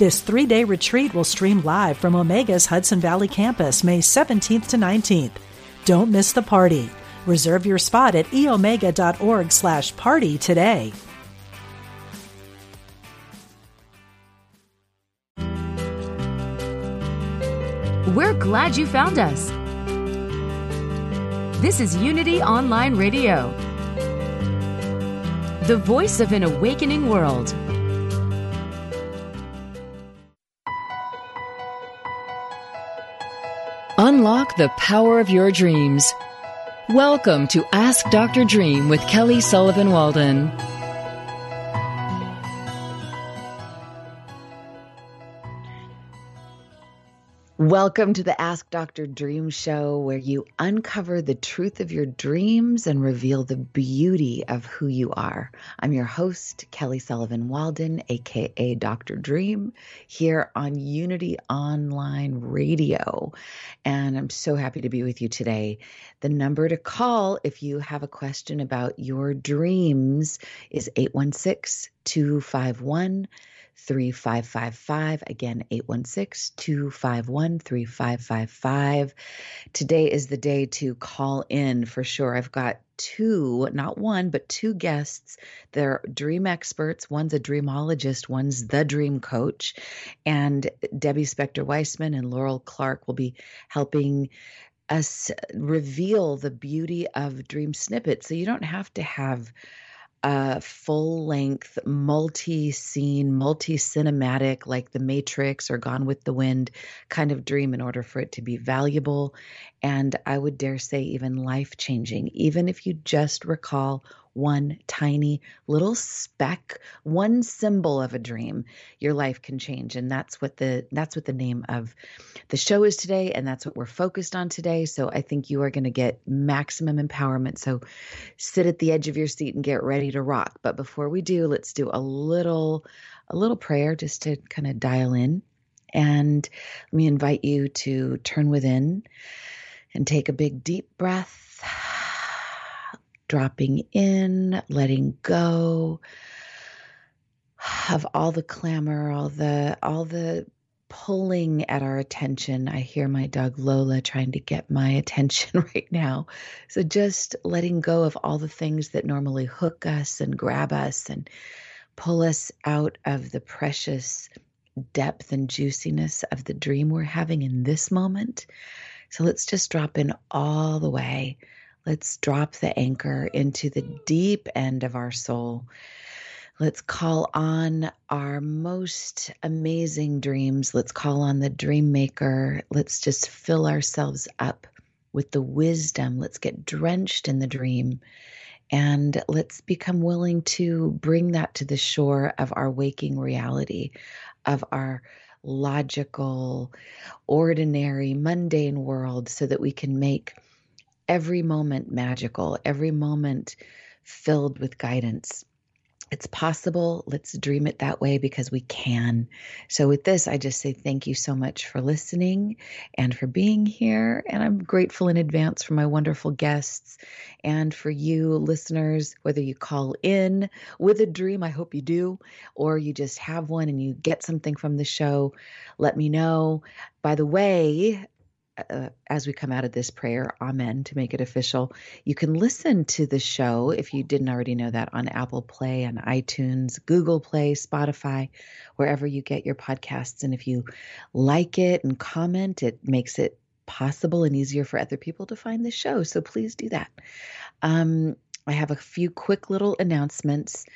This three day retreat will stream live from Omega's Hudson Valley campus May 17th to 19th. Don't miss the party. Reserve your spot at eomega.org slash party today. We're glad you found us. This is Unity Online Radio, the voice of an awakening world. Unlock the power of your dreams. Welcome to Ask Dr. Dream with Kelly Sullivan Walden. Welcome to the Ask Dr. Dream show, where you uncover the truth of your dreams and reveal the beauty of who you are. I'm your host, Kelly Sullivan Walden, aka Dr. Dream, here on Unity Online Radio. And I'm so happy to be with you today. The number to call if you have a question about your dreams is 816 251 3555. Again, 816 251 3555. Today is the day to call in for sure. I've got two, not one, but two guests. They're dream experts. One's a dreamologist, one's the dream coach. And Debbie Spector Weissman and Laurel Clark will be helping us reveal the beauty of dream snippets. So you don't have to have a full length, multi scene, multi cinematic, like The Matrix or Gone with the Wind kind of dream in order for it to be valuable. And I would dare say, even life changing, even if you just recall one tiny little speck, one symbol of a dream, your life can change. And that's what the that's what the name of the show is today, and that's what we're focused on today. So I think you are going to get maximum empowerment. So sit at the edge of your seat and get ready to rock. But before we do, let's do a little a little prayer just to kind of dial in. And let me invite you to turn within and take a big deep breath dropping in, letting go of all the clamor, all the all the pulling at our attention. I hear my dog Lola trying to get my attention right now. So just letting go of all the things that normally hook us and grab us and pull us out of the precious depth and juiciness of the dream we're having in this moment. So let's just drop in all the way Let's drop the anchor into the deep end of our soul. Let's call on our most amazing dreams. Let's call on the dream maker. Let's just fill ourselves up with the wisdom. Let's get drenched in the dream. And let's become willing to bring that to the shore of our waking reality, of our logical, ordinary, mundane world, so that we can make every moment magical, every moment filled with guidance. It's possible. Let's dream it that way because we can. So, with this, I just say thank you so much for listening and for being here. And I'm grateful in advance for my wonderful guests and for you listeners, whether you call in with a dream, I hope you do, or you just have one and you get something from the show, let me know. By the way, uh, as we come out of this prayer, amen, to make it official. You can listen to the show if you didn't already know that on Apple Play, on iTunes, Google Play, Spotify, wherever you get your podcasts. And if you like it and comment, it makes it possible and easier for other people to find the show. So please do that. Um, I have a few quick little announcements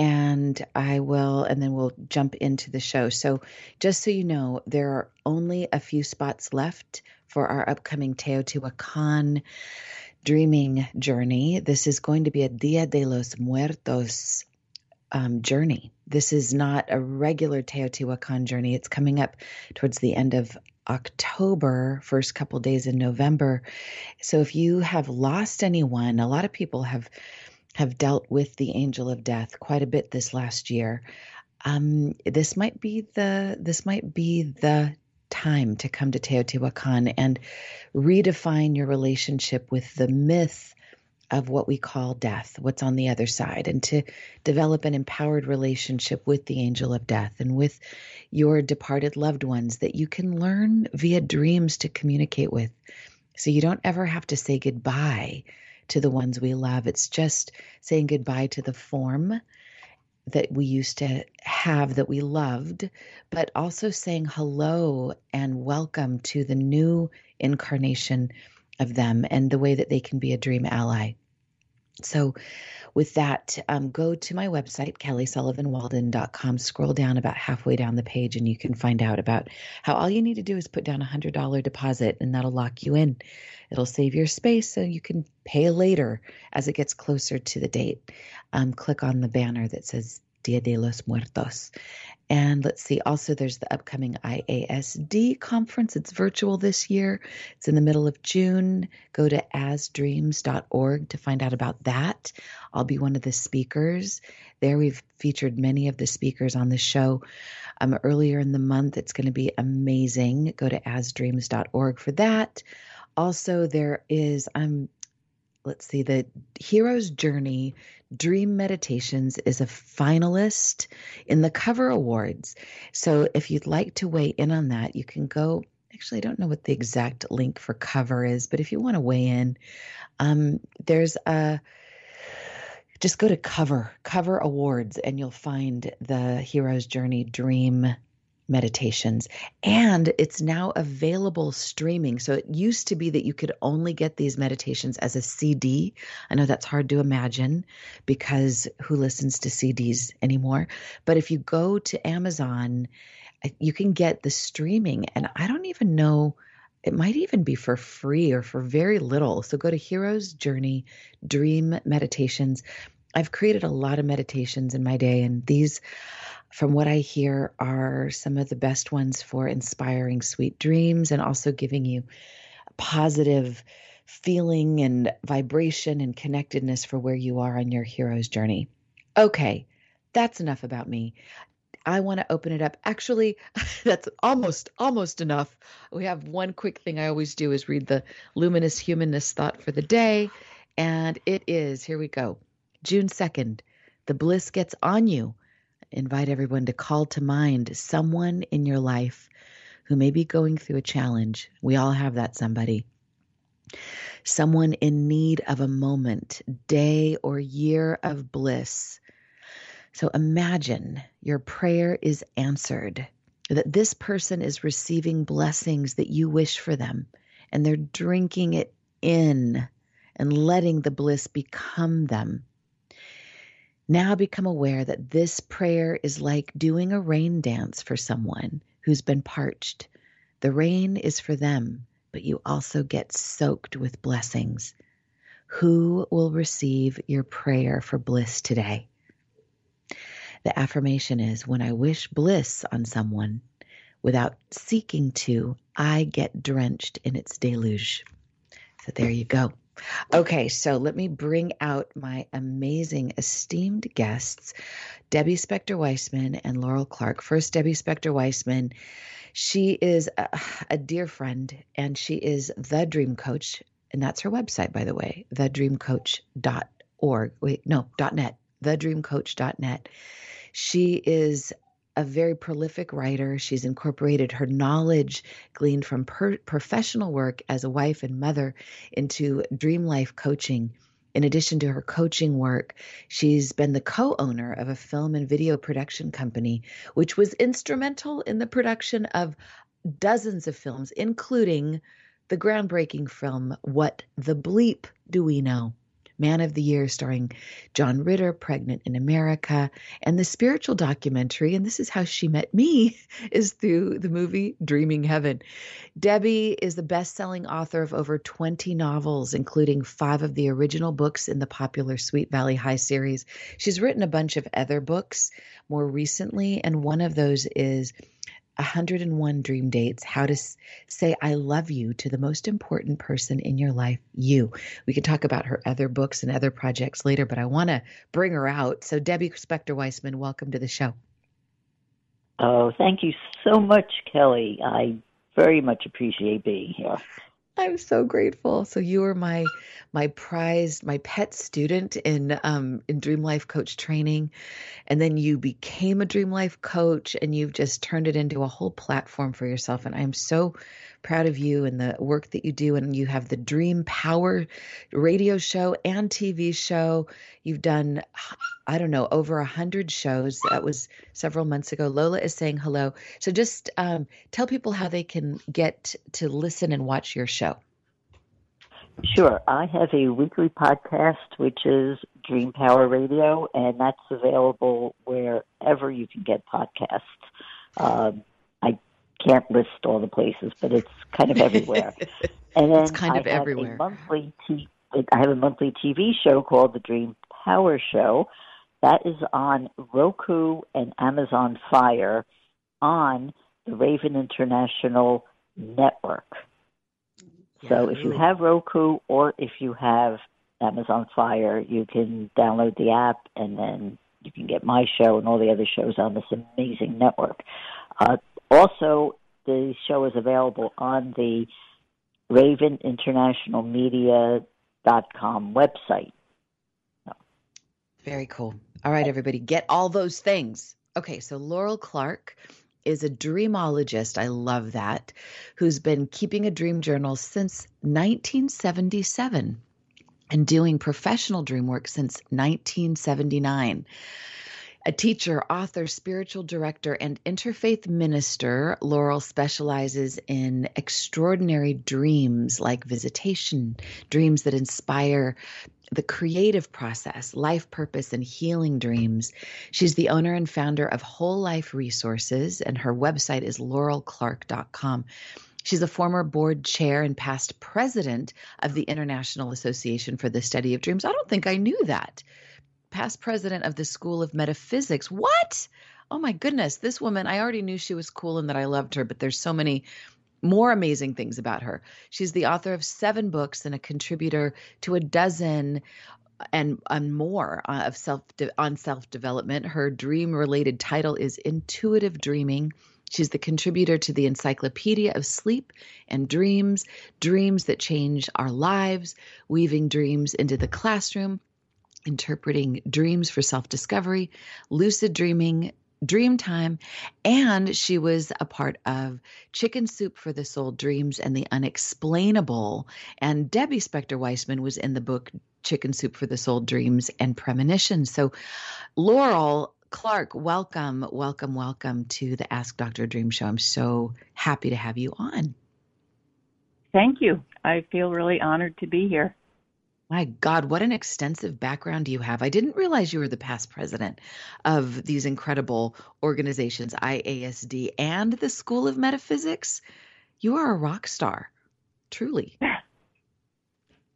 and I will, and then we'll jump into the show. So, just so you know, there are only a few spots left for our upcoming Teotihuacan dreaming journey. This is going to be a Dia de los Muertos um, journey. This is not a regular Teotihuacan journey. It's coming up towards the end of October, first couple days in November. So if you have lost anyone, a lot of people have have dealt with the angel of death quite a bit this last year. Um, this might be the this might be the time to come to Teotihuacan and redefine your relationship with the myth of what we call death, what's on the other side, and to develop an empowered relationship with the angel of death and with your departed loved ones that you can learn via dreams to communicate with. So you don't ever have to say goodbye to the ones we love. It's just saying goodbye to the form that we used to have that we loved, but also saying hello and welcome to the new incarnation of them and the way that they can be a dream ally. So, with that, um, go to my website, kellysullivanwalden.com. Scroll down about halfway down the page, and you can find out about how all you need to do is put down a $100 deposit, and that'll lock you in. It'll save your space so you can pay later as it gets closer to the date. Um, click on the banner that says Dia de los Muertos. And let's see, also there's the upcoming IASD conference. It's virtual this year. It's in the middle of June. Go to asdreams.org to find out about that. I'll be one of the speakers. There we've featured many of the speakers on the show um, earlier in the month. It's going to be amazing. Go to asdreams.org for that. Also, there is, um, let's see, the Hero's Journey Dream Meditations is a finalist in the COVR Awards. So if you'd like to weigh in on that, you can go. Actually, I don't know what the exact link for cover is, but if you want to weigh in, um, there's a just go to cover cover awards and you'll find the hero's journey dream meditations. And it's now available streaming. So it used to be that you could only get these meditations as a CD. I know that's hard to imagine because who listens to CDs anymore? But if you go to Amazon, you can get the streaming. And I don't even know. It might even be for free or for very little. So go to Hero's Journey Dream Meditations. I've created a lot of meditations in my day, and these from what I hear, are some of the best ones for inspiring sweet dreams and also giving you a positive feeling and vibration and connectedness for where you are on your hero's journey. Okay, that's enough about me. I want to open it up. Actually, that's almost almost enough. We have one quick thing I always do is read the luminous humanness thought for the day, and it is here we go. June 2nd. The bliss gets on you invite everyone to call to mind someone in your life who may be going through a challenge. We all have that somebody. Someone in need of a moment, day, or year of bliss. So imagine your prayer is answered, that this person is receiving blessings that you wish for them, and they're drinking it in and letting the bliss become them. Now become aware that this prayer is like doing a rain dance for someone who's been parched. The rain is for them, but you also get soaked with blessings. Who will receive your prayer for bliss today? The affirmation is when I wish bliss on someone without seeking to, I get drenched in its deluge. So there you go. Okay, so let me bring out my amazing, esteemed guests, Debbie Spector Weissman and Laurel Clark. First, Debbie Spector Weissman. She is a, a dear friend and she is the dream coach. And that's her website, by the way, thedreamcoach.org. Wait, no, dot .net, thedreamcoach.net. She is a very prolific writer. She's incorporated her knowledge gleaned from per- professional work as a wife and mother into dream life coaching. In addition to her coaching work, she's been the co owner of a film and video production company, which was instrumental in the production of dozens of films, including the groundbreaking film, What the Bleep Do We Know? Man of the Year, starring John Ritter, Pregnant in America, and the spiritual documentary, and this is how she met me, is through the movie Dreaming Heaven. Debbie is the best selling author of over 20 novels, including five of the original books in the popular Sweet Valley High series. She's written a bunch of other books more recently, and one of those is 101 Dream Dates How to Say I Love You to the Most Important Person in Your Life, You. We can talk about her other books and other projects later, but I want to bring her out. So, Debbie Spector Weissman, welcome to the show. Oh, thank you so much, Kelly. I very much appreciate being here. I'm so grateful. So you were my my prized, my pet student in um, in Dream Life Coach training, and then you became a Dream Life Coach, and you've just turned it into a whole platform for yourself. And I'm so proud of you and the work that you do. And you have the Dream Power radio show and TV show. You've done, I don't know, over a hundred shows. That was several months ago. Lola is saying hello. So just um, tell people how they can get to listen and watch your show. Sure. I have a weekly podcast, which is Dream Power Radio, and that's available wherever you can get podcasts. Um, can't list all the places, but it's kind of everywhere. and then it's kind I of everywhere. monthly t- I have a monthly TV show called The Dream Power Show. That is on Roku and Amazon Fire on the Raven International Network. Yeah, so if you have Roku or if you have Amazon Fire, you can download the app and then you can get my show and all the other shows on this amazing network. Uh, also, the show is available on the Raven International Media.com website. Very cool. All right, everybody, get all those things. Okay, so Laurel Clark is a dreamologist. I love that. Who's been keeping a dream journal since 1977 and doing professional dream work since 1979. A teacher, author, spiritual director, and interfaith minister, Laurel specializes in extraordinary dreams like visitation, dreams that inspire the creative process, life purpose, and healing dreams. She's the owner and founder of Whole Life Resources, and her website is laurelclark.com. She's a former board chair and past president of the International Association for the Study of Dreams. I don't think I knew that past president of the School of Metaphysics. What? Oh my goodness, this woman, I already knew she was cool and that I loved her, but there's so many more amazing things about her. She's the author of seven books and a contributor to a dozen and and more uh, of self on self development. Her dream related title is Intuitive Dreaming. She's the contributor to the Encyclopedia of Sleep and Dreams, Dreams that Change Our Lives, weaving dreams into the classroom, interpreting dreams for self discovery, lucid dreaming, dream time, and she was a part of Chicken Soup for the Soul Dreams and the Unexplainable. And Debbie Spector Weissman was in the book Chicken Soup for the Soul Dreams and Premonitions. So, Laurel Clark, welcome, welcome, welcome to the Ask Dr. Dream Show. I'm so happy to have you on. Thank you. I feel really honored to be here. My God, what an extensive background you have. I didn't realize you were the past president of these incredible organizations, IASD and the School of Metaphysics. You are a rock star, truly.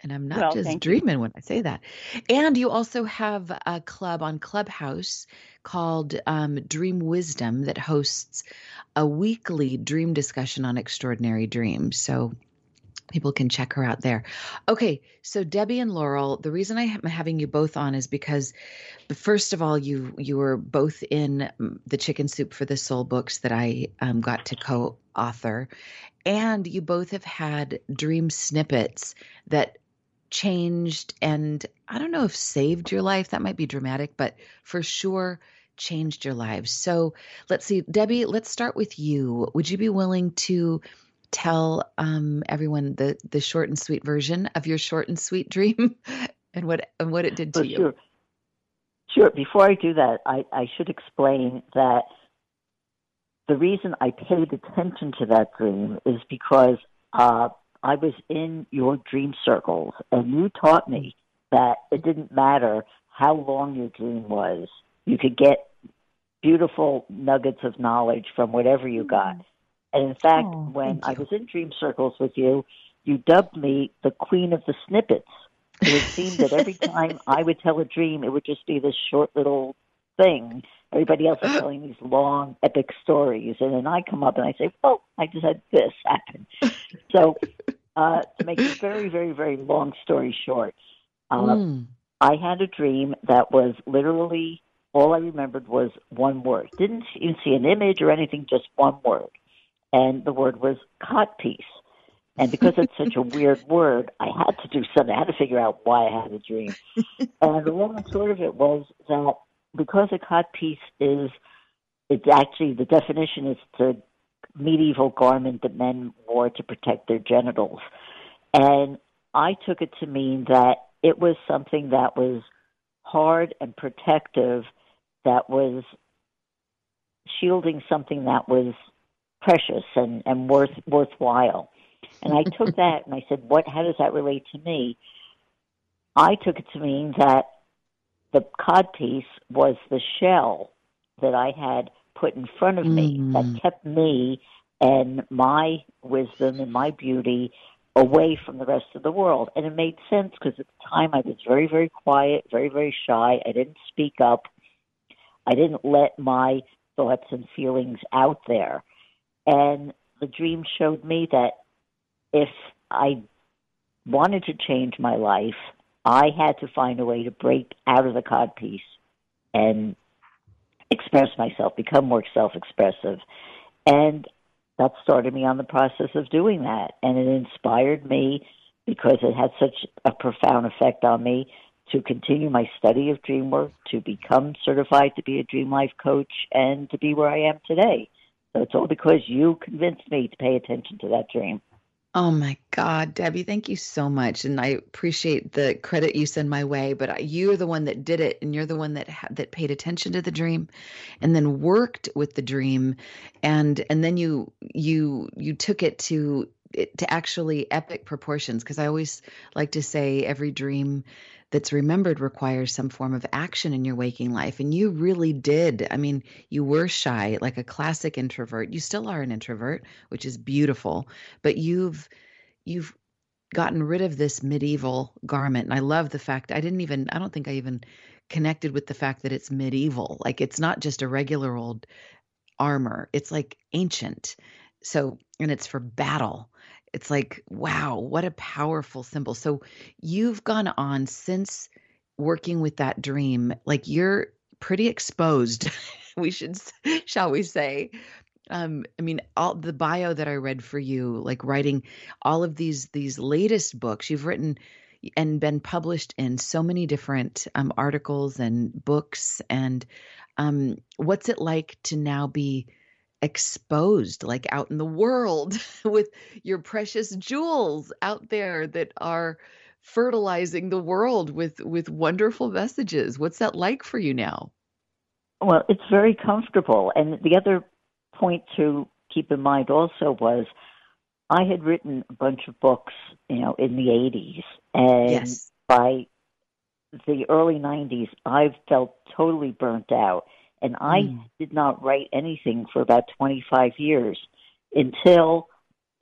And I'm not well, just dreaming you. when I say that. And you also have a club on Clubhouse called um, Dream Wisdom that hosts a weekly dream discussion on extraordinary dreams. So people can check her out there. Okay, so Debbie and Laurel, the reason I am having you both on is because, first of all, you you were both in mm, the Chicken Soup for the Soul books that I um, got to co-author, and you both have had dream snippets that changed and I don't know if saved your life. That might be dramatic, but for sure changed your lives. So let's see, Debbie. Let's start with you. Would you be willing to? Tell um, everyone the the short and sweet version of your short and sweet dream and what and what it did to you? Sure. Sure. Before I do that, I, I should explain that the reason I paid attention to that dream is because uh, I was in your dream circles, and you taught me that it didn't matter how long your dream was. You could get beautiful nuggets of knowledge from whatever you got. And in fact, Oh, when I was in dream circles with you, you dubbed me the queen of the snippets. It seemed that every time I would tell a dream, it would just be this short little thing. Everybody else is telling these long, epic stories, and then I come up and I say, well, I just had this happen." So, uh, to make a very, very, very long story short, uh, Mm. I had a dream that was literally all I remembered was one word. Didn't even see an image or anything, just one word. And the word was cod piece. And because it's such a weird word, I had to do something. I had to figure out why I had a dream. and the long and short of it was that because a cod piece is, it's actually, the definition is the medieval garment that men wore to protect their genitals. And I took it to mean that it was something that was hard and protective, that was shielding something that was precious and, and worth worthwhile. And I took that and I said, What how does that relate to me? I took it to mean that the cod piece was the shell that I had put in front of me Mm. that kept me and my wisdom and my beauty away from the rest of the world. And it made sense because at the time I was very, very quiet, very, very shy. I didn't speak up. I didn't let my thoughts and feelings out there. And the dream showed me that if I wanted to change my life, I had to find a way to break out of the cod piece and express myself, become more self expressive. And that started me on the process of doing that. And it inspired me because it had such a profound effect on me to continue my study of dream work, to become certified to be a dream life coach, and to be where I am today. So it's all because you convinced me to pay attention to that dream. Oh my God, Debbie, thank you so much, and I appreciate the credit you send my way. But you're the one that did it, and you're the one that ha- that paid attention to the dream, and then worked with the dream, and and then you you you took it to to actually epic proportions. Because I always like to say every dream that's remembered requires some form of action in your waking life, and you really did. I mean, you were shy, like a classic introvert. You still are an introvert, which is beautiful but you've you've gotten rid of this medieval garment and i love the fact i didn't even i don't think i even connected with the fact that it's medieval like it's not just a regular old armor it's like ancient so and it's for battle it's like wow what a powerful symbol. So you've gone on since working with that dream like you're pretty exposed we should shall we say. Um i mean all the bio that i read for you like writing all of these these latest books you've written and been published in so many different um, articles and books and um what's it like to now be exposed like out in the world with your precious jewels out there that are fertilizing the world with with wonderful messages what's that like for you now Well, it's very comfortable. And the other point to keep in mind also was I had written a bunch of books, you know, in the 80s. And yes by the early 90s, I felt totally burnt out. And I Mm. did not write anything for about 25 years until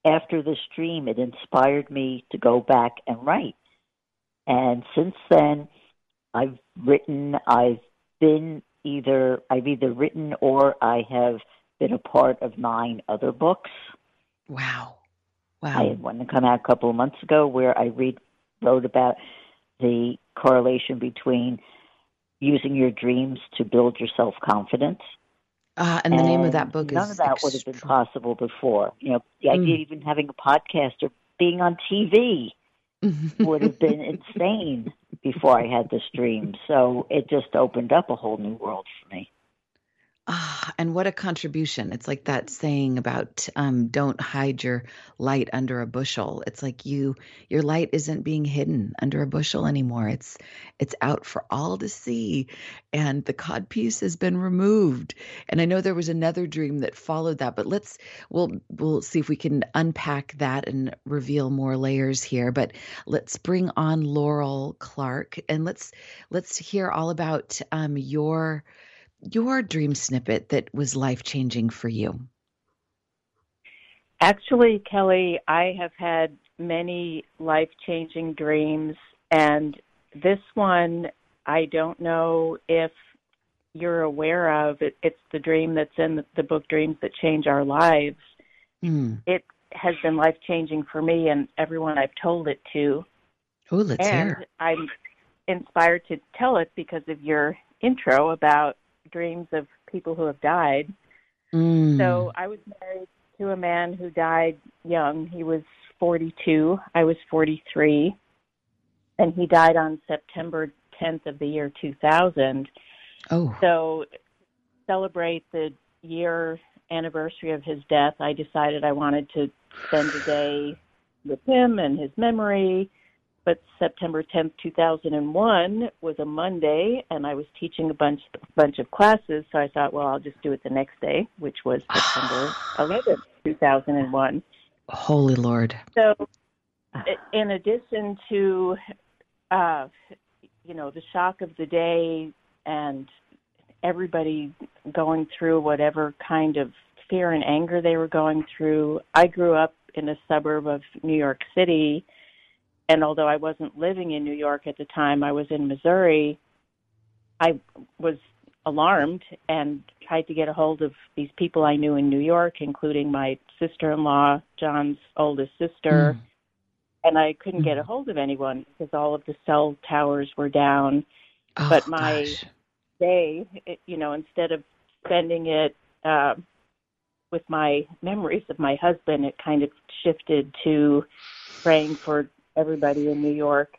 after the stream, it inspired me to go back and write. And since then, I've written, I've been either, I've either written or I have been a part of nine other books. wow Wow. I had one to come out a couple of months ago where I read wrote about the correlation between using your dreams to build your self confidence. uh, and the name of that book none is of that would have been possible before. You know, the idea of even having a podcast or being on TV would have been insane before I had this dream. So it just opened up a whole new world for me. Ah, and what a contribution. It's like that saying about um, don't hide your light under a bushel. It's like you your light isn't being hidden under a bushel anymore. It's it's out for all to see. And the cod piece has been removed. And I know there was another dream that followed that, but let's we'll we'll see if we can unpack that and reveal more layers here. But let's bring on Laurel Clark and let's let's hear all about um, your your dream snippet that was life changing for you? Actually, Kelly, I have had many life changing dreams, and this one I don't know if you're aware of. It, it's the dream that's in the, the, book Dreams That Change Our Lives. Mm. It has been life changing for me and everyone I've told it to. Oh, let's and hear. I'm inspired to tell it because of your intro about dreams of people who have died. Mm. So I was married to a man who died young. He was 42. I was 43. And he died on September 10th of the year 2000. Oh. So celebrate the year anniversary of his death, I decided I wanted to spend a day with him and his memory but September 10th, 2001 was a Monday, and I was teaching a bunch bunch of classes. So I thought, well, I'll just do it the next day, which was September 11th, 2001. Holy Lord! So, in addition to, uh, you know, the shock of the day and everybody going through whatever kind of fear and anger they were going through, I grew up in a suburb of New York City and although I wasn't living in New York at the time, I was in Missouri. I was alarmed and tried to get a hold of these people I knew in New York, including my sister-in-law, John's oldest sister. Mm. And I couldn't mm. get a hold of anyone because all of the cell towers were down. Oh, but my gosh. day, you know, instead of spending it uh, with my memories of my husband, it kind of shifted to praying for everybody in New York.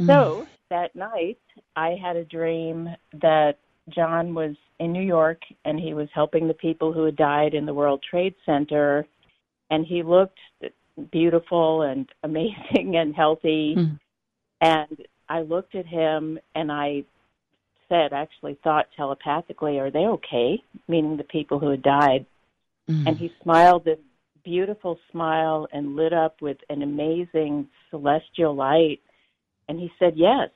Mm. So that night, I had a dream that John was in New York and he was helping the people who had died in the World Trade Center. And he looked beautiful and amazing and healthy. Mm. And I looked at him and I said, actually thought telepathically, are they okay? Meaning the people who had died. Mm. And he smiled this beautiful smile and lit up with an amazing celestial light. And he said, Yes,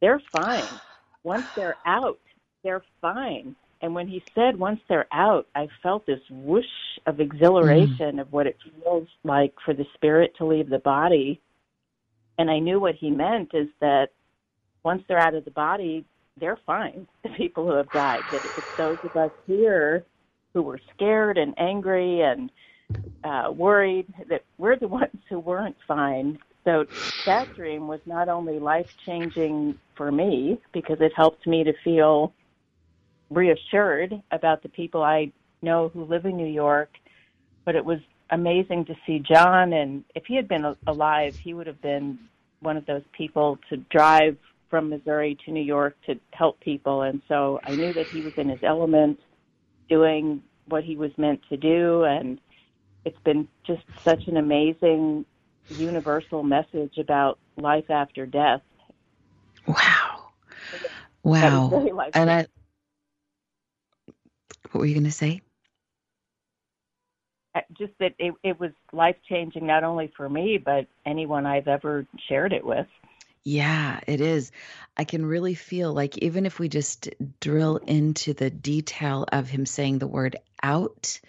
they're fine. Once they're out, they're fine. And when he said once they're out, I felt this whoosh of exhilaration mm. of what it feels like for the spirit to leave the body. And I knew what he meant is that once they're out of the body, they're fine, the people who have died. That it's those of us here who were scared and angry and uh, worried that we're the ones who weren't fine. So that dream was not only life changing for me because it helped me to feel reassured about the people I know who live in New York, but it was amazing to see John. And if he had been alive, he would have been one of those people to drive from Missouri to New York to help people. And so I knew that he was in his element doing what he was meant to do. And it's been just such an amazing universal message about life after death. Wow. Wow. Really and I What were you going to say? Just that it, it was life changing not only for me but anyone I've ever shared it with. Yeah, it is. I can really feel like even if we just drill into the detail of him saying the word out,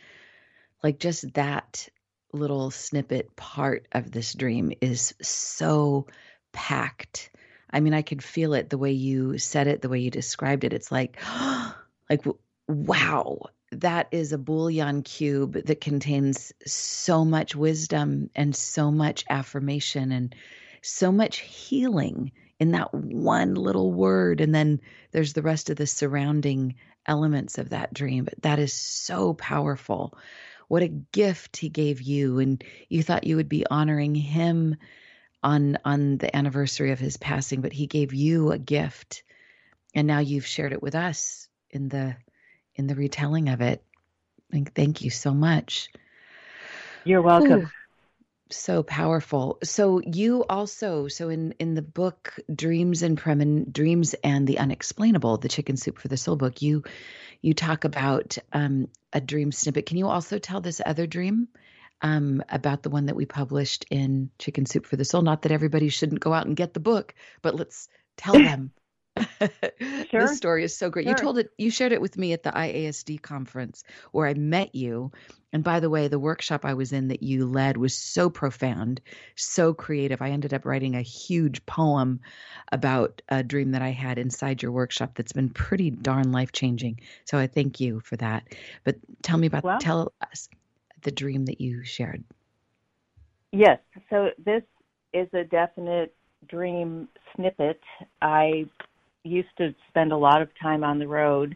like just that little snippet part of this dream is so packed. I mean, I could feel it the way you said it, the way you described it. It's like, like, wow, that is a bouillon cube that contains so much wisdom and so much affirmation and so much healing in that one little word. And then there's the rest of the surrounding elements of that dream. But that is so powerful what a gift he gave you and you thought you would be honoring him on on the anniversary of his passing but he gave you a gift and now you've shared it with us in the in the retelling of it. Thank, thank you so much. You're welcome. Ooh, so powerful. So you also, so in in the book Dreams and Premen, Dreams and the Unexplainable, the Chicken Soup for the Soul book, you you talk about um, a dream snippet. Can you also tell this other dream um, about the one that we published in Chicken Soup for the Soul? Not that everybody shouldn't go out and get the book, but let's tell them sure. this story is so great. Sure. You told it, you shared it with me at the IASD conference where I met you. And by the way, the workshop I was in that you led was so profound, so creative. I ended up writing a huge poem about a dream that I had inside your workshop that's been pretty darn life changing. So I thank you for that. But tell me about, well, tell us the dream that you shared. Yes. So this is a definite dream snippet. I used to spend a lot of time on the road,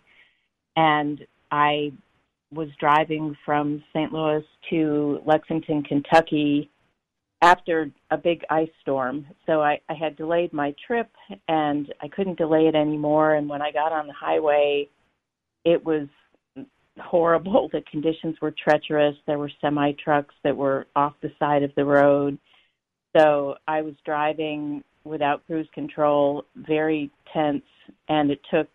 and I was driving from St. Louis to Lexington, Kentucky after a big ice storm. So I, I had delayed my trip and I couldn't delay it anymore. And when I got on the highway, it was horrible. The conditions were treacherous. There were semi trucks that were off the side of the road. So I was driving without cruise control, very tense, and it took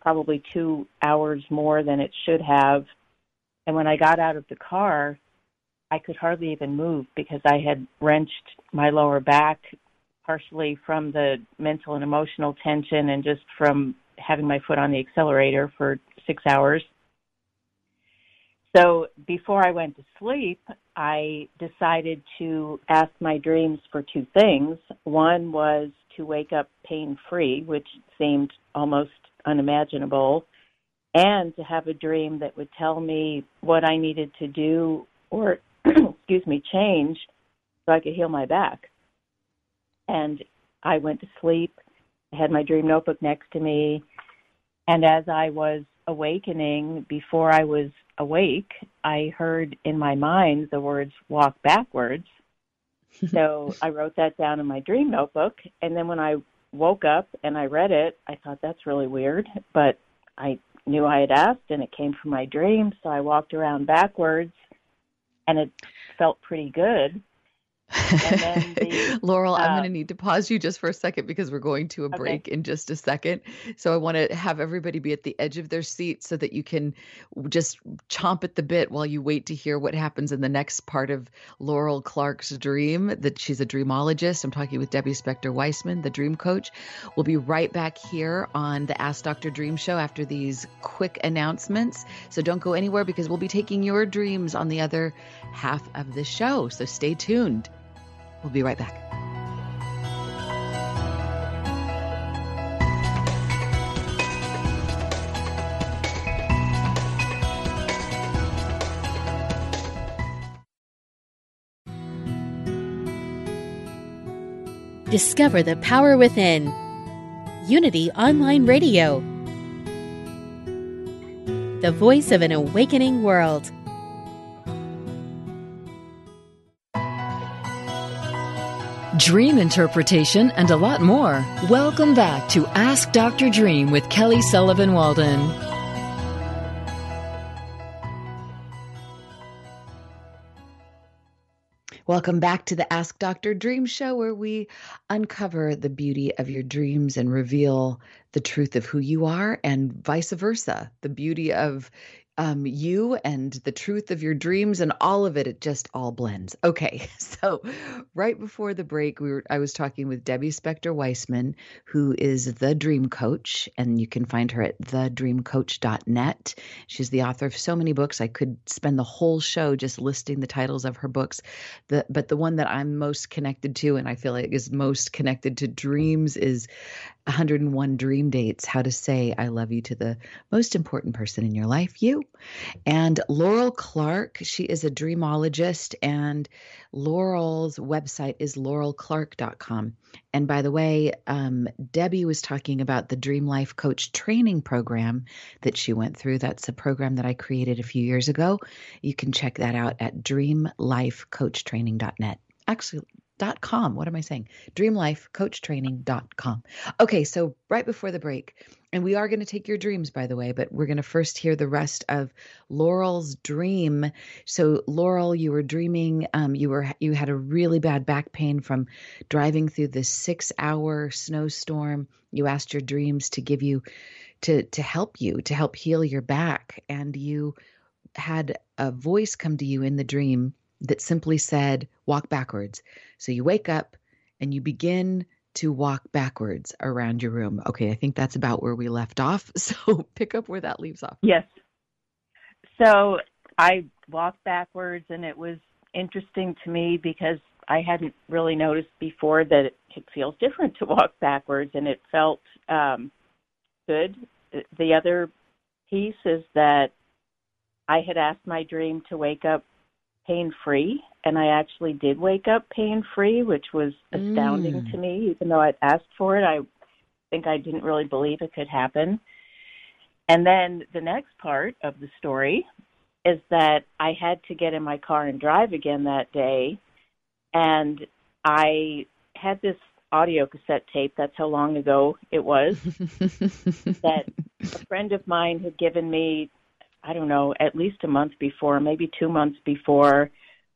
probably two hours more than it should have. And when I got out of the car, I could hardly even move because I had wrenched my lower back partially from the mental and emotional tension and just from having my foot on the accelerator for six hours. So before I went to sleep, I decided to ask my dreams for two things. One was to wake up pain free, which seemed almost unimaginable, and to have a dream that would tell me what I needed to do or, excuse me, change so I could heal my back. And I went to sleep. I had my dream notebook next to me. And as I was awakening, before I was awake, I heard in my mind the words walk backwards. so I wrote that down in my dream notebook. And then when I woke up and I read it, I thought that's really weird, but I knew I had asked and it came from my dream. So I walked around backwards and it felt pretty good. The, Laurel, uh, I'm going to need to pause you just for a second because we're going to a break in just a second. So I want to have everybody be at the edge of their seat so that you can just chomp at the bit while you wait to hear what happens in the next part of Laurel Clark's dream. That she's a dreamologist. I'm talking with Debbie Spector Weissman, the dream coach. We'll be right back here on the Ask Dr. Dream show after these quick announcements. So don't go anywhere because we'll be taking your dreams on the other half of the show. So stay tuned. We'll be right back. Discover the power within. Unity Online Radio. The voice of an awakening world. Dream interpretation, and a lot more. Welcome back to Ask Dr. Dream with Kelly Sullivan Walden. Welcome back to the Ask Dr. Dream show, where we uncover the beauty of your dreams and reveal the truth of who you are, and vice versa the beauty of um, you and the truth of your dreams and all of it it just all blends. Okay so right before the break we were i was talking with debbie spector weissman who is the dream coach and you can find her at thedreamcoach.net she's the author of so many books. I could spend the whole show just listing the titles of her books. The, but the one that i'm most connected to and i feel like is most connected to dreams is 101 dream dates how to say i love you to the most important person in your life you. And laurel clark she is a dreamologist and laurel's website is laurelclark.com and by the way um, debbie was talking about the dream life coach training program that she went through. That's a program that i created a few years ago. You can check that out at dreamlifecoachtraining.net actually dreamlifecoachtraining.com. What am I saying? Dreamlifecoachtraining.com. Okay, so right before the break, and we are going to take your dreams, by the way, but we're going to first hear the rest of Laurel's dream. So, Laurel, you were dreaming. Um, you were you had a really bad back pain from driving through this six-hour snowstorm. You asked your dreams to give you to to help you to help heal your back, and you had a voice come to you in the dream that simply said, "Walk backwards." So you wake up and you begin to walk backwards around your room. Okay, I think that's about where we left off. So pick up where that leaves off. Yes. So I walked backwards, and it was interesting to me because I hadn't really noticed before that it feels different to walk backwards, and it felt um, good. The other piece is that I had asked my dream to wake up pain free, and I actually did wake up pain free, which was astounding Mm. to me. Even though I'd asked for it, I think I didn't really believe it could happen. And then the next part of the story is that I had to get in my car and drive again that day, and I had this audio cassette tape. That's how long ago it was. that a friend of mine had given me, I don't know, at least a month before, maybe two months before.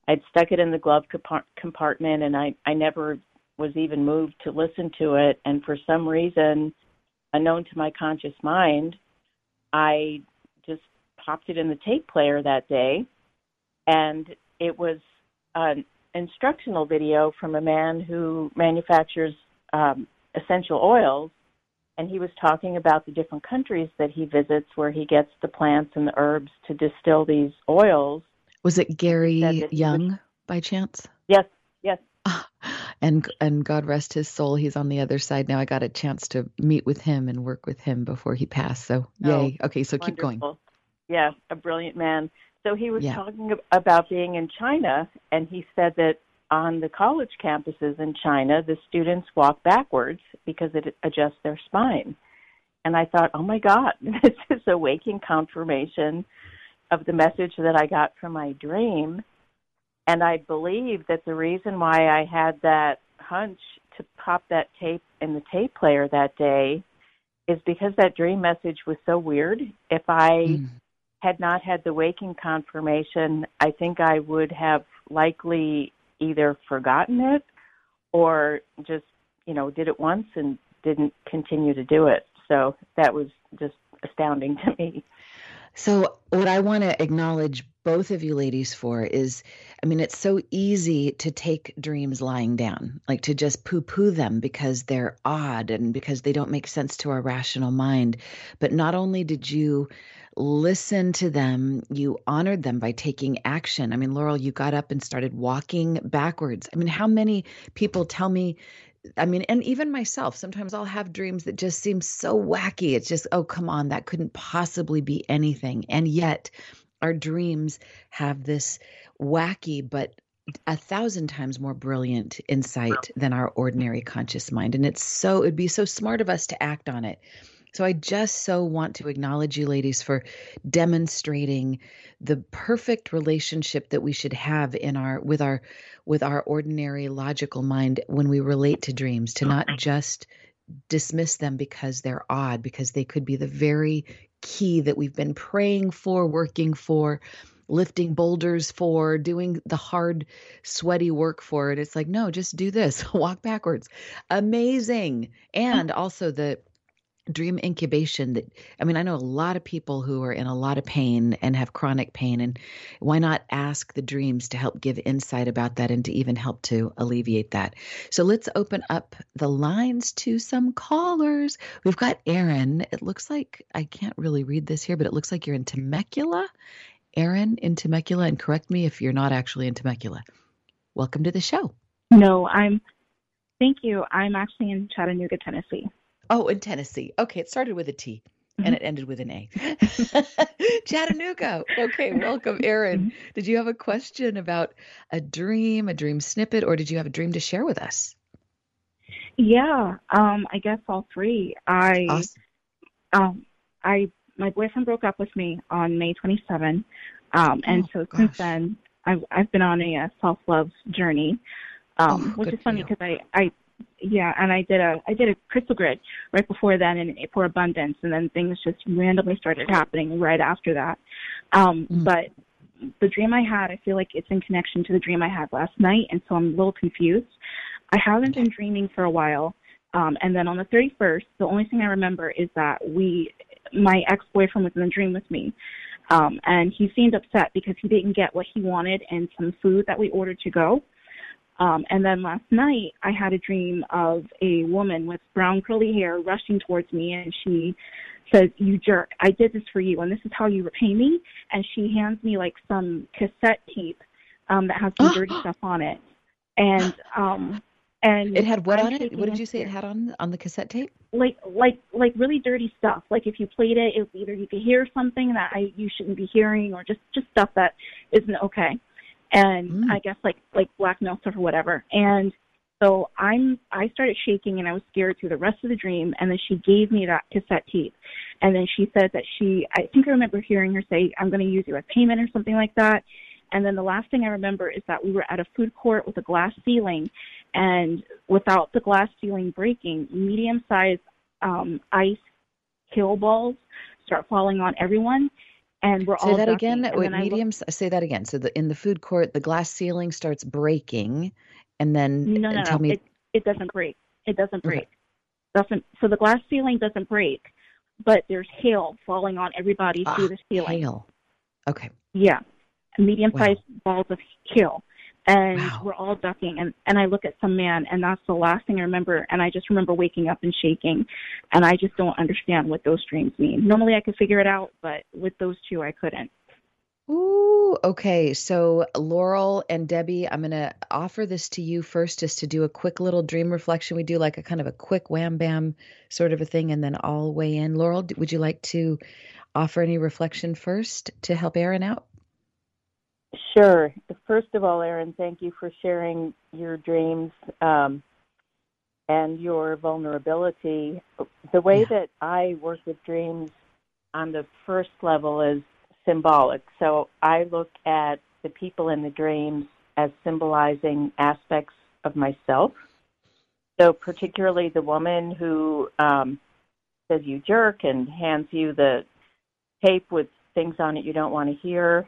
I'd stuck it in the glove compart- compartment, and I I never was even moved to listen to it. And for some reason, unknown to my conscious mind, I just popped it in the tape player that day, and it was an instructional video from a man who manufactures um, essential oils and he was talking about the different countries that he visits where he gets the plants and the herbs to distill these oils. Was it Gary Said that he Young by chance? Yes, yes. Ah, and and God rest his soul, he's on the other side now. I got a chance to meet with him and work with him before he passed. So Oh, yay. Okay, so keep going. Yeah, a brilliant man. So he was Yeah. talking about being in China, and he said that on the college campuses in China, the students walk backwards because it adjusts their spine. And I thought, oh my God, this is a waking confirmation of the message that I got from my dream. And I believe that the reason why I had that hunch to pop that tape in the tape player that day is because that dream message was so weird. If I Mm. had not had the waking confirmation, I think I would have likely either forgotten it or just, you know, did it once and didn't continue to do it. So that was just astounding to me. So, what I want to acknowledge both of you ladies for is I mean, it's so easy to take dreams lying down, like to just poo poo them because they're odd and because they don't make sense to our rational mind. But not only did you listen to them, you honored them by taking action. I mean, Laurel, you got up and started walking backwards. I mean, how many people tell me I mean, and even myself, sometimes I'll have dreams that just seem so wacky. It's just, oh, come on, that couldn't possibly be anything. And yet, our dreams have this wacky but a thousand times more brilliant insight than our ordinary conscious mind. And it's so, it'd be so smart of us to act on it. So I just so want to acknowledge you ladies for demonstrating the perfect relationship that we should have in our with our with our ordinary logical mind when we relate to dreams to not just dismiss them because they're odd because they could be the very key that we've been praying for working for lifting boulders for doing the hard sweaty work for. It it's like no just do this. Walk backwards. Amazing. And oh. also the dream incubation that i mean i know a lot of people who are in a lot of pain and have chronic pain and why not ask the dreams to help give insight about that and to even help to alleviate that so let's open up the lines to some callers we've got aaron it looks like i can't really read this here but it looks like you're in temecula aaron in temecula and correct me if you're not actually in temecula welcome to the show No, I'm. Thank you. I'm actually in Chattanooga, Tennessee. Oh, in Tennessee. Okay, it started with a T and it ended with an A. Chattanooga. Okay, welcome, Aaron. Did you have a question about a dream, a dream snippet, or did you have a dream to share with us? Yeah, um, I guess all three. I, Awesome. um, I, my boyfriend broke up with me on May 27, um, and Oh, so gosh. since then, I've I've been on a, uh self love journey. um, Oh, which is funny because I, I, yeah, and I did a I did a crystal grid right before then, and for abundance, and then things just randomly started happening right after that. Um, Mm. But the dream I had, I feel like it's in connection to the dream I had last night, and so I'm a little confused. I haven't been dreaming for a while, um, and then on the 31st, the only thing I remember is that we, my ex-boyfriend was in the dream with me, um, and he seemed upset because he didn't get what he wanted and some food that we ordered to go. Um, and then last night, I had a dream of a woman with brown curly hair rushing towards me, and she says, "You jerk! I did this for you, and this is how you repay me." And she hands me like some cassette tape um, that has some dirty stuff on it, and um, and It had what I'm on it? What did you say it had on on the cassette tape? like like like really dirty stuff. Like if you played it, it was either you could hear something that I you shouldn't be hearing, or just just stuff that isn't okay. And Mm. I guess like like blackmail stuff or whatever. And so I'm I started shaking and I was scared through the rest of the dream. And then she gave me that cassette tape, and then she said that she I think I remember hearing her say I'm going to use you as payment or something like that. And then the last thing I remember is that we were at a food court with a glass ceiling, and without the glass ceiling breaking, medium-sized um, ice hill balls start falling on everyone, and we're Say all that ducking. again. And Wait, then look-. Say that again. So the in the food court, the glass ceiling starts breaking, and then no, no, tell no, me. it, it doesn't break. It doesn't Okay. break. Doesn't so the glass ceiling doesn't break, but there's hail falling on everybody Ah, through the ceiling. hail. Okay. Yeah, medium-sized balls of hail, and Wow. we're all ducking. And and I look at some man, and that's the last thing I remember. And I just remember waking up and shaking, and I just don't understand what those dreams mean. Normally I could figure it out, but with those two I couldn't. Ooh, okay. So Laurel and Debbie, I'm gonna offer this to you first just to do a quick little dream reflection. We do like a kind of a quick wham bam sort of a thing, and then I'll weigh in. Laurel, would you like to offer any reflection first to help Aaron out? Sure. First of all, Erin, thank you for sharing your dreams um, and your vulnerability. The way Yeah. that I work with dreams on the first level is symbolic. So I look at the people in the dreams as symbolizing aspects of myself. So, particularly the woman who um, says you jerk and hands you the tape with things on it you don't want to hear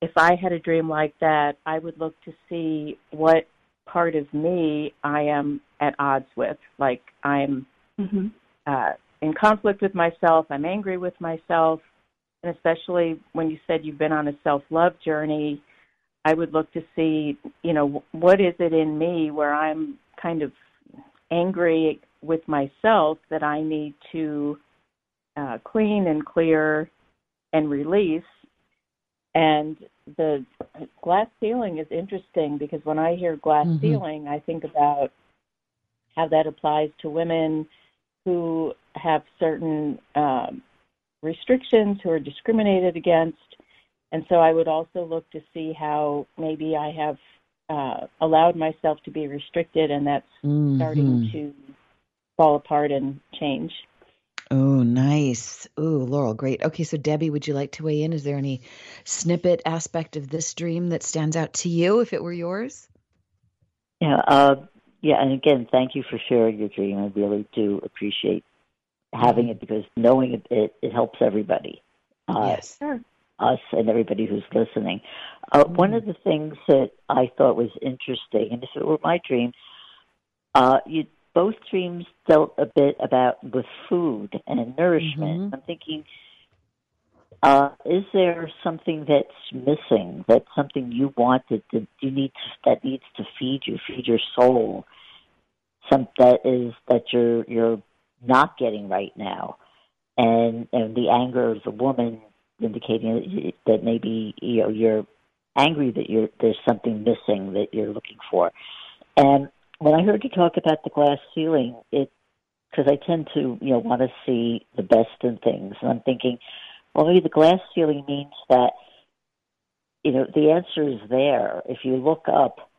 if I had a dream like that, I would look to see what part of me I am at odds with. Like I'm hmm uh, in conflict with myself, I'm angry with myself, and especially when you said you've been on a self love journey, I would look to see, you know, what is it in me where I'm kind of angry with myself that I need to uh, clean and clear and release. And the glass ceiling is interesting because when I hear glass Mhm. ceiling, I think about how that applies to women who have certain um, restrictions, who are discriminated against. And so I would also look to see how maybe I have uh, allowed myself to be restricted and that's starting Mhm. to fall apart and change. Oh, nice. Oh, Laurel, great. Okay, so Debbie, would you like to weigh in? Is there any snippet aspect of this dream that stands out to you if it were yours? Yeah, uh, yeah, and again, thank you for sharing your dream. I really do appreciate having it because knowing it, it, it helps everybody, uh, yes. Sure. us and everybody who's listening. Uh, One of the things that I thought was interesting, and if it were my dream, uh, you both dreams dealt a bit about with food and nourishment. Mhm. I'm thinking, uh, is there something that's missing? That's something you wanted that you need to, that needs to feed you, feed your soul. Some that is that you're you're not getting right now, and and the anger of the woman indicating that maybe you know you're angry that you're there's something missing that you're looking for. And when I heard you talk about the glass ceiling, it because I tend to you know want to see the best in things, and I'm thinking, well, maybe the glass ceiling means that you know the answer is there. If you look up,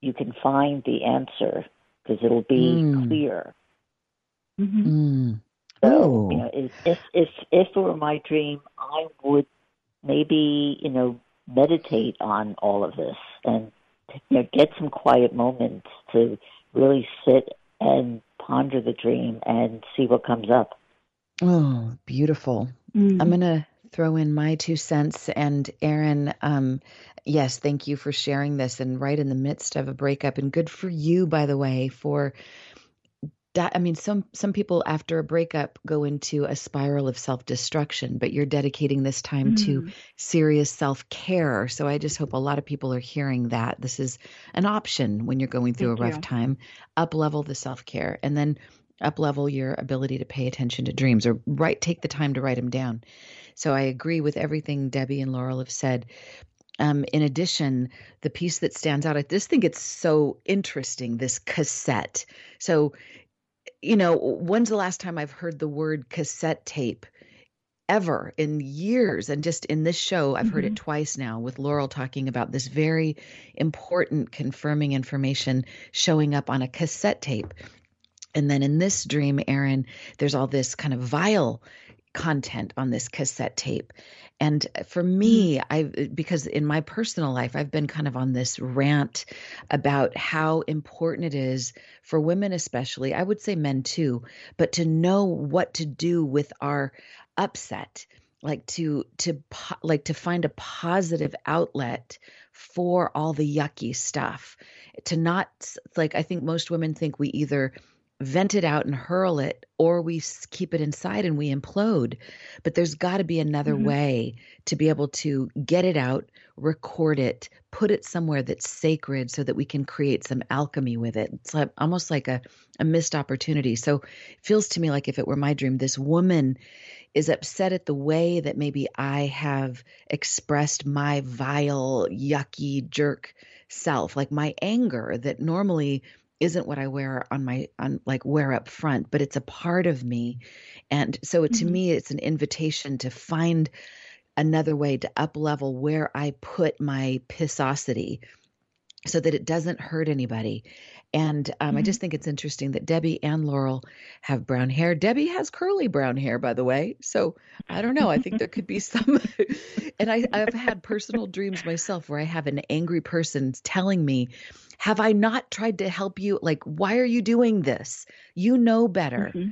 you can find the answer because it'll be Mm. clear. hmm Mm. So Oh. you know, if if if if it were my dream, I would maybe you know meditate on all of this and you know, get some quiet moments to really sit and ponder the dream and see what comes up. Oh, beautiful. Mm. I'm going to throw in my two cents. And Aaron, um, yes, thank you for sharing this and right in the midst of a breakup. And good for you, by the way, for I mean, some some people after a breakup go into a spiral of self destruction, but you're dedicating this time mm. to serious self care. So I just hope a lot of people are hearing that this is an option when you're going through Thank a rough you. time. Up level the self care, and then up level your ability to pay attention to dreams, or write take the time to write them down. So I agree with everything Debbie and Laurel have said. Um, in addition, the piece that stands out, I just think it's so interesting. This cassette. So you know, when's the last time I've heard the word cassette tape? ever in years and just in this show i've mm-hmm. heard it mm-hmm. twice now with laurel talking about this very important confirming information showing up on a cassette tape and then in this dream aaron there's all this kind of vile content on this cassette tape and for me mm-hmm. i because in my personal life i've been kind of on this rant about how important it is for women especially i would say men too but to know what to do with our upset like to to like to find a positive outlet for all the yucky stuff to not like i think most women think we either vent it out and hurl it or we keep it inside and we implode. But there's got to be another mm-hmm. way to be able to get it out record it put it somewhere that's sacred so that we can create some alchemy with it. It's like, almost like a, a missed opportunity. So it feels to me like if it were my dream this woman is upset at the way that maybe i have expressed my vile yucky jerk self like my anger that normally isn't what I wear on my on like wear up front, but it's a part of me. And so mm-hmm. to me it's an invitation to find another way to up level where I put my pissosity so that it doesn't hurt anybody. And um, mm-hmm. I just think it's interesting that Debbie and Laurel have brown hair. Debbie has curly brown hair, by the way. So I don't know. I think there could be some. and I, I've had personal dreams myself where I have an angry person telling me, Have I not tried to help you? Like, why are you doing this? You know better. Mm-hmm.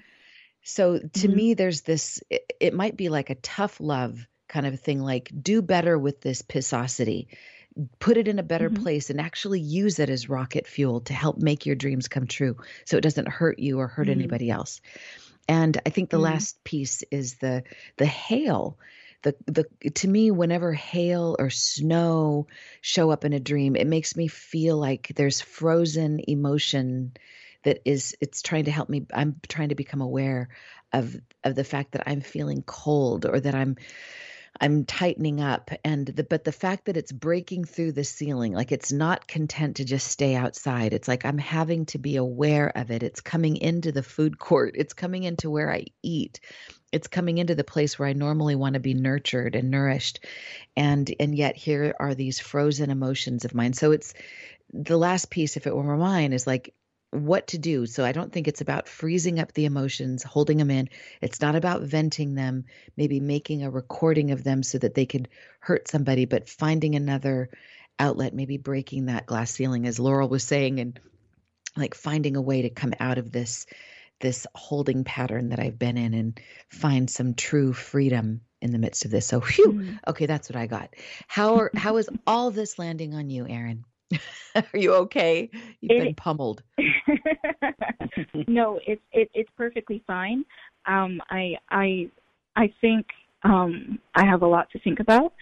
So to mm-hmm. me, there's this, it, it might be like a tough love kind of thing, like, do better with this pissosity put it in a better mm-hmm. place and actually use it as rocket fuel to help make your dreams come true so it doesn't hurt you or hurt mm-hmm. anybody else and i think the mm-hmm. last piece is the the hail the the to me whenever hail or snow show up in a dream it makes me feel like there's frozen emotion that is it's trying to help me i'm trying to become aware of of the fact that i'm feeling cold or that i'm I'm tightening up and the but the fact that it's breaking through the ceiling like it's not content to just stay outside. It's like I'm having to be aware of it. It's coming into the food court. It's coming into where I eat. It's coming into the place where I normally want to be nurtured and nourished. And and yet here are these frozen emotions of mine. So it's the last piece if it were mine is like what to do. So I don't think it's about freezing up the emotions, holding them in. It's not about venting them, maybe making a recording of them so that they could hurt somebody, but finding another outlet, maybe breaking that glass ceiling, as Laurel was saying, and like finding a way to come out of this this holding pattern that I've been in and find some true freedom in the midst of this. So, whew, mm-hmm. okay, that's what I got. How are, how is all this landing on you, Aaron? Are you okay? You've it, been pummeled. no, it's it, it's perfectly fine. Um, I I I think um, I have a lot to think about.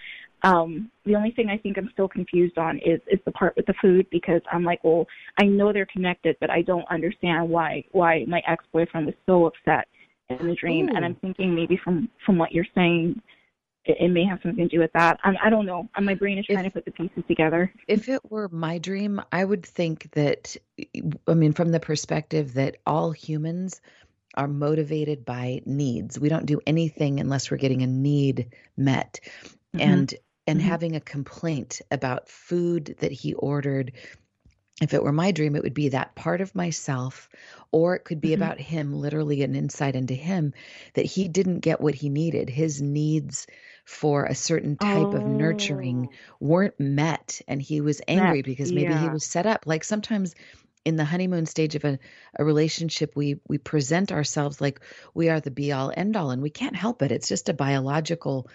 Um, the only thing I think I'm still confused on is is the part with the food because I'm like, well, I know they're connected, but I don't understand why why my ex boyfriend was so upset in the dream. Ooh. And I'm thinking maybe from from what you're saying, it, may have something to do with that. I, I don't know. My brain is trying if, to put the pieces together. If it were my dream, I would think that, I mean, from the perspective that all humans are motivated by needs. We don't do anything unless we're getting a need met. Mm-hmm. And and mm-hmm. having a complaint about food that he ordered if it were my dream, it would be that part of myself, or it could be mm-hmm. about him, literally an insight into him that he didn't get what he needed. His needs for a certain type oh. of nurturing weren't met and he was angry because maybe yeah. he was set up like sometimes in the honeymoon stage of a, a relationship we we present ourselves like we are the be all end all and we can't help it it's just a biological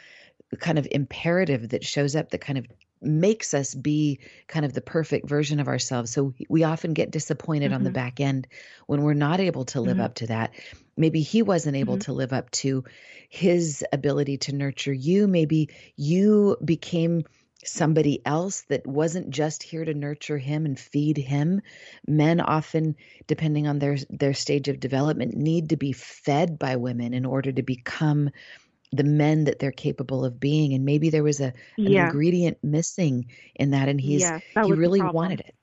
kind of imperative that shows up that kind of makes us be kind of the perfect version of ourselves. So we often get disappointed mm-hmm. on the mm-hmm. back end when we're not able to live mm-hmm. up to that. Maybe he wasn't able mm-hmm. to live up to his ability to nurture you. Maybe you became somebody else that wasn't just here to nurture him and feed him men often depending on their their stage of development need to be fed by women in order to become the men that they're capable of being and maybe there was a an yeah. ingredient missing in that and he's yes, that he really wanted it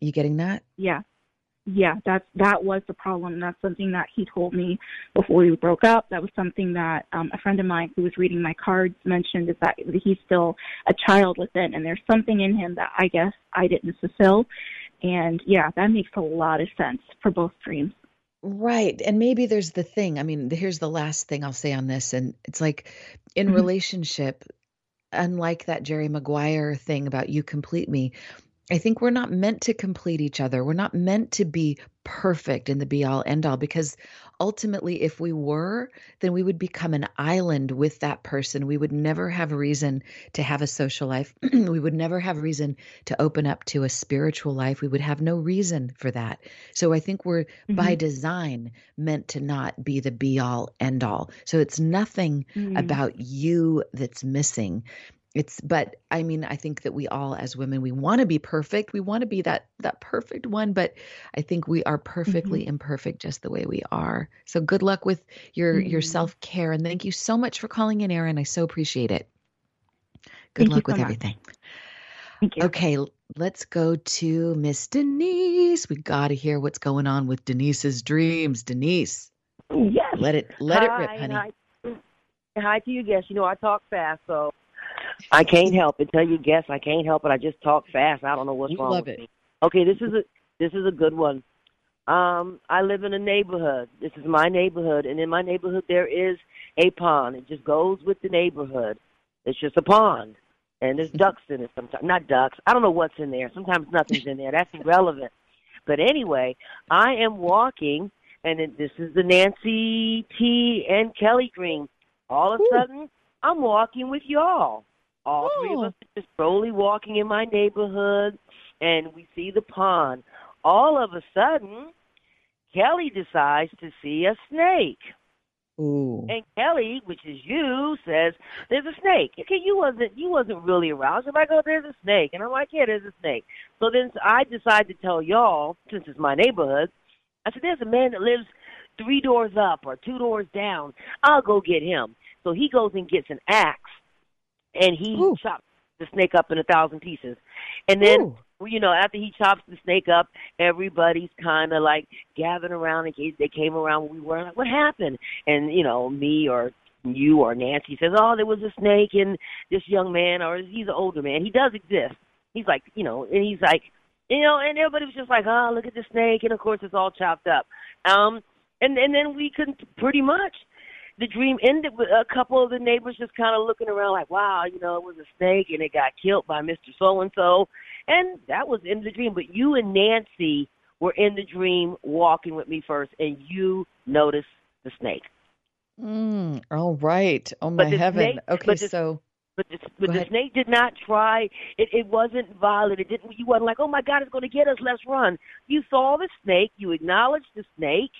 you getting that yeah yeah that's that was the problem that's something that he told me before we broke up that was something that um, a friend of mine who was reading my cards mentioned is that he's still a child within and there's something in him that i guess i didn't fulfill and yeah that makes a lot of sense for both dreams Right. And maybe there's the thing. I mean, here's the last thing I'll say on this. And it's like in mm-hmm. relationship, unlike that Jerry Maguire thing about you complete me, I think we're not meant to complete each other. We're not meant to be perfect in the be all end all because ultimately, if we were, then we would become an island with that person. We would never have reason to have a social life. we would never have reason to open up to a spiritual life. We would have no reason for that. So I think we're mm-hmm. by design meant to not be the be all end all. So it's nothing mm-hmm. about you that's missing it's but i mean i think that we all as women we want to be perfect. We want to be that that perfect one but i think we are perfectly mm-hmm. imperfect just the way we are. So good luck with your mm-hmm. your self-care and thank you so much for calling in Erin. I so appreciate it. Good thank luck with everything. Thank you. Okay let's go to miss denise. We got to hear what's going on with denise's dreams. Denise yes. let it let hi, it rip honey. hi. hi to you guys you know i talk fast so I can't help it. Tell you, guess I can't help it. I just talk fast. I don't know what's you wrong love with it. me. Okay, this is a this is a good one. Um, I live in a neighborhood. This is my neighborhood, and in my neighborhood there is a pond. It just goes with the neighborhood. It's just a pond, and there's ducks in it. Sometimes not ducks. I don't know what's in there. Sometimes nothing's in there. That's irrelevant. But anyway, I am walking, and this is the Nancy T and Kelly Green. All of a sudden, I'm walking with y'all. All oh. three of oh. us are just slowly walking in my neighborhood, and we see the pond. All of a sudden, Kelly decides to see a snake. Ooh. And Kelly, which is you, says there's a snake. Okay, you wasn't you wasn't really around. So I go, there's a snake, and I'm like, yeah, there's a snake. So then I decide to tell y'all, since it's my neighborhood, I said, there's a man that lives three doors up or two doors down. I'll go get him. So he goes and gets an axe and he Ooh. chops the snake up in a thousand pieces. And then, Ooh. you know, after he chops the snake up, everybody's kind of like gathered around in case they came around when we were like, what happened? And, you know, me or you or Nancy says, oh, there was a snake and this young man, or he's an older man. He does exist. He's like, you know, and he's like, you know, and everybody was just like, oh, look at the snake. And of course, it's all chopped up. Um, and, and then we could pretty much the dream ended with a couple of the neighbors just kind of looking around like, wow, you know, it was a snake and it got killed by Mr. So and so. And that was in the dream. But you and Nancy were in the dream walking with me first, and you noticed the snake. Mm, all right. Oh, my heaven. Snake, okay, the, so. But the, but the snake did not try. It, it wasn't violent. It didn't. You wasn't like, oh my God, it's going to get us. Let's run. You saw the snake. You acknowledged the snake,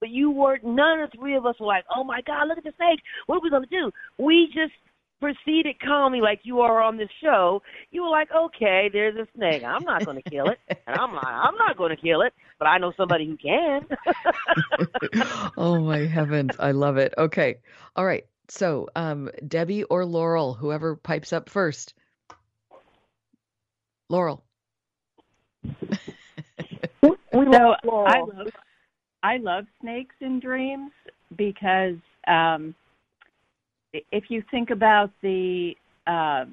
but you weren't. none of the three of us were like, "Oh my God, look at the snake! What are we gonna do?" We just proceeded calmly, like you are on this show. You were like, "Okay, there's a snake. I'm not gonna kill it, and I'm not. I'm not gonna kill it, but I know somebody who can." oh my heavens, I love it. Okay, all right. So, um, Debbie or Laurel, whoever pipes up first. Laurel. so I love I love snakes in dreams because um, if you think about the uh,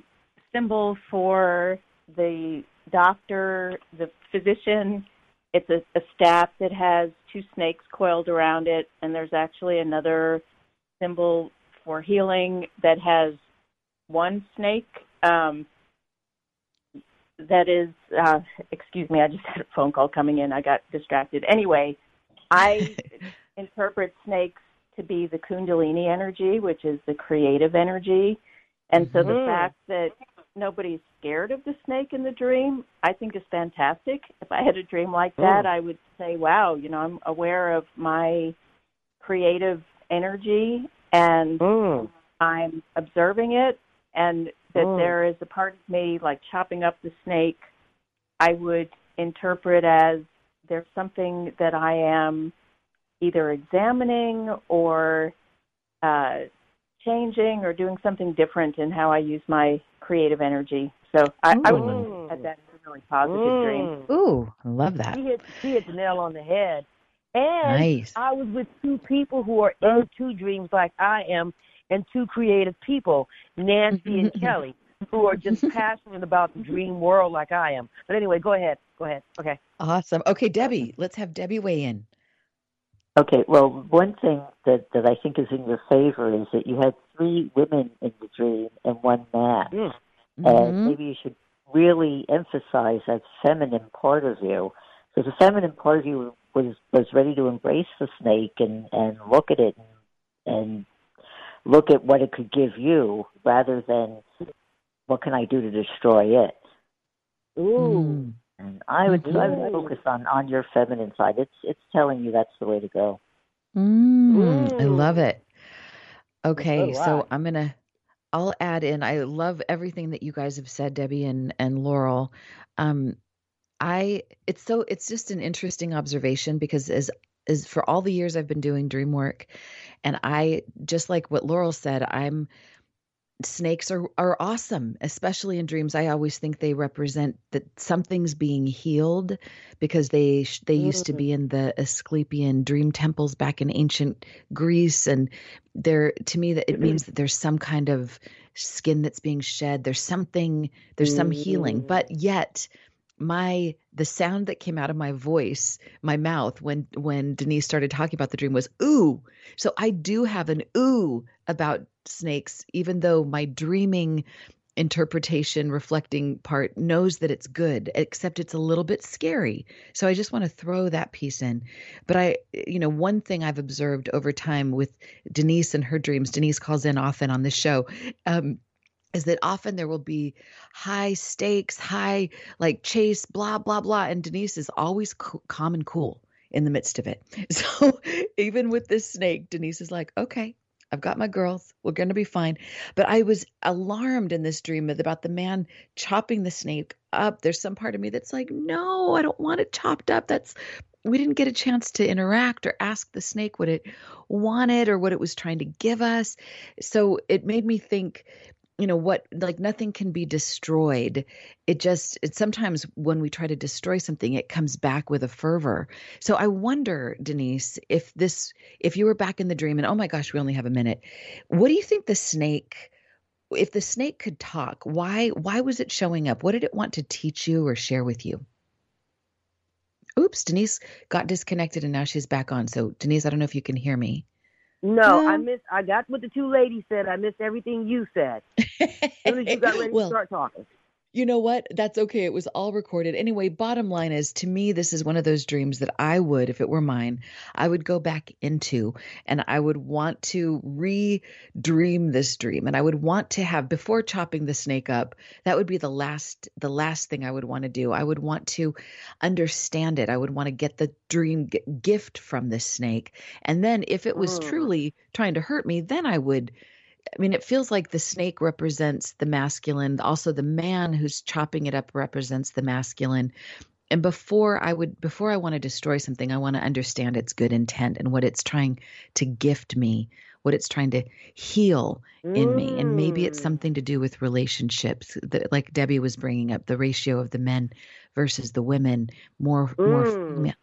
symbol for the doctor, the physician, it's a, a staff that has two snakes coiled around it, and there's actually another symbol for healing that has one snake um, that is. Uh, excuse me, I just had a phone call coming in. I got distracted. Anyway, I interpret snakes to be the Kundalini energy, which is the creative energy, and so the Mhm. fact that nobody's scared of the snake in the dream, I think is fantastic. If I had a dream like that, Mm. I would say, "Wow, you know, I'm aware of my creative energy and Mm. I'm observing it and that Mm. there is a part of me like chopping up the snake I would interpret as there's something that I am either examining or uh, changing or doing something different in how I use my creative energy. So I, I would look at that as a really positive dream. Mm. Ooh, I love that. She hit, she hit the nail on the head. And Nice. I was with two people who are into dreams like I am, and two creative people, Nancy and Kelly, who are just passionate about the dream world like I am. But anyway, go ahead. Go ahead. Okay. Awesome. Okay, Debbie, let's have Debbie weigh in. Okay, well, one thing that, that I think is in your favor is that you had three women in the dream and one man. Mm. And maybe you should really emphasize that feminine part of you. Because the feminine part of you was, was ready to embrace the snake and, and look at it and, and look at what it could give you rather than what can I do to destroy it. Ooh. Mm. And I would I would focus on, on your feminine side. It's it's telling you that's the way to go. Mm, I love it. Okay, So so. I'm gonna I'll add in. I love everything that you guys have said, Debbie and and Laurel. Um, I it's so it's just an interesting observation because as as for all the years I've been doing dream work, and I just like what Laurel said, I'm snakes are are awesome, especially in dreams. I always think they represent that something's being healed because they they used to be in the Asclepian dream temples back in ancient Greece, and there to me that it means that there's some kind of skin that's being shed. There's something. There's some healing, Mm. but yet my the sound that came out of my voice my mouth when when denise started talking about the dream was ooh so i do have an ooh about snakes even though my dreaming interpretation reflecting part knows that it's good except it's a little bit scary so i just want to throw that piece in but i you know one thing i've observed over time with denise and her dreams denise calls in often on this show um, is that often there will be high stakes, high like chase, blah, blah, blah. And Denise is always co- calm and cool in the midst of it. So even with this snake, Denise is like, okay, I've got my girls. We're going to be fine. But I was alarmed in this dream about the man chopping the snake up. There's some part of me that's like, no, I don't want it chopped up. That's we didn't get a chance to interact or ask the snake what it wanted or what it was trying to give us. So it made me think you know what like nothing can be destroyed. It just it sometimes when we try to destroy something it comes back with a fervor. So i wonder denise if this if you were back in the dream and oh my gosh we only have a minute. What do you think the snake if the snake could talk why why was it showing up? What did it want to teach you or share with you? Oops denise got disconnected and now she's back on. So denise i don't know if you can hear me No, I Um, missed. I got what the two ladies said. I missed everything you said. As soon as you got ready well to start talking. You know what? That's okay. It was all recorded. Anyway, bottom line is to me, this is one of those dreams that I would, if it were mine, I would go back into and I would want to re dream this dream. And I would want to have, before chopping the snake up, that would be the last, the last thing I would want to do. I would want to understand it. I would want to get the dream g- gift from this snake. And then if it was Mm. truly trying to hurt me, then I would I mean, it feels like the snake represents the masculine. Also, the man who's chopping it up represents the masculine. And before I would, before I want to destroy something, I want to understand its good intent and what it's trying to gift me, what it's trying to heal in me. And maybe it's Mm. something to do with relationships, that, like Debbie was bringing up, the ratio of the men versus the women, more, more Mm. female.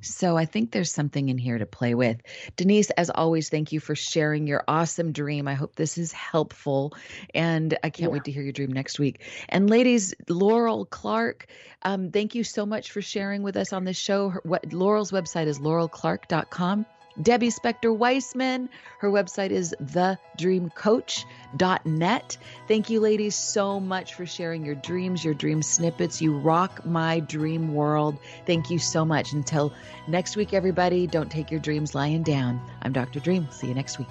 So I think there's something in here to play with. Denise, as always, thank you for sharing your awesome dream. I hope this is helpful. And I can't Yeah. wait to hear your dream next week. And ladies, Laurel Clark, um, thank you so much for sharing with us on this show. Her, what, Laurel's website is laurelclark.com. Debbie Spector Weissman. Her website is thedreamcoach.net. Thank you, ladies, so much for sharing your dreams, your dream snippets. You rock my dream world. Thank you so much. Until next week, everybody, don't take your dreams lying down. I'm Dr. Dream. See you next week.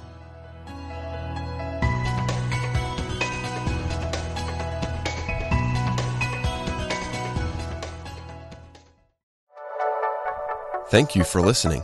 Thank you for listening.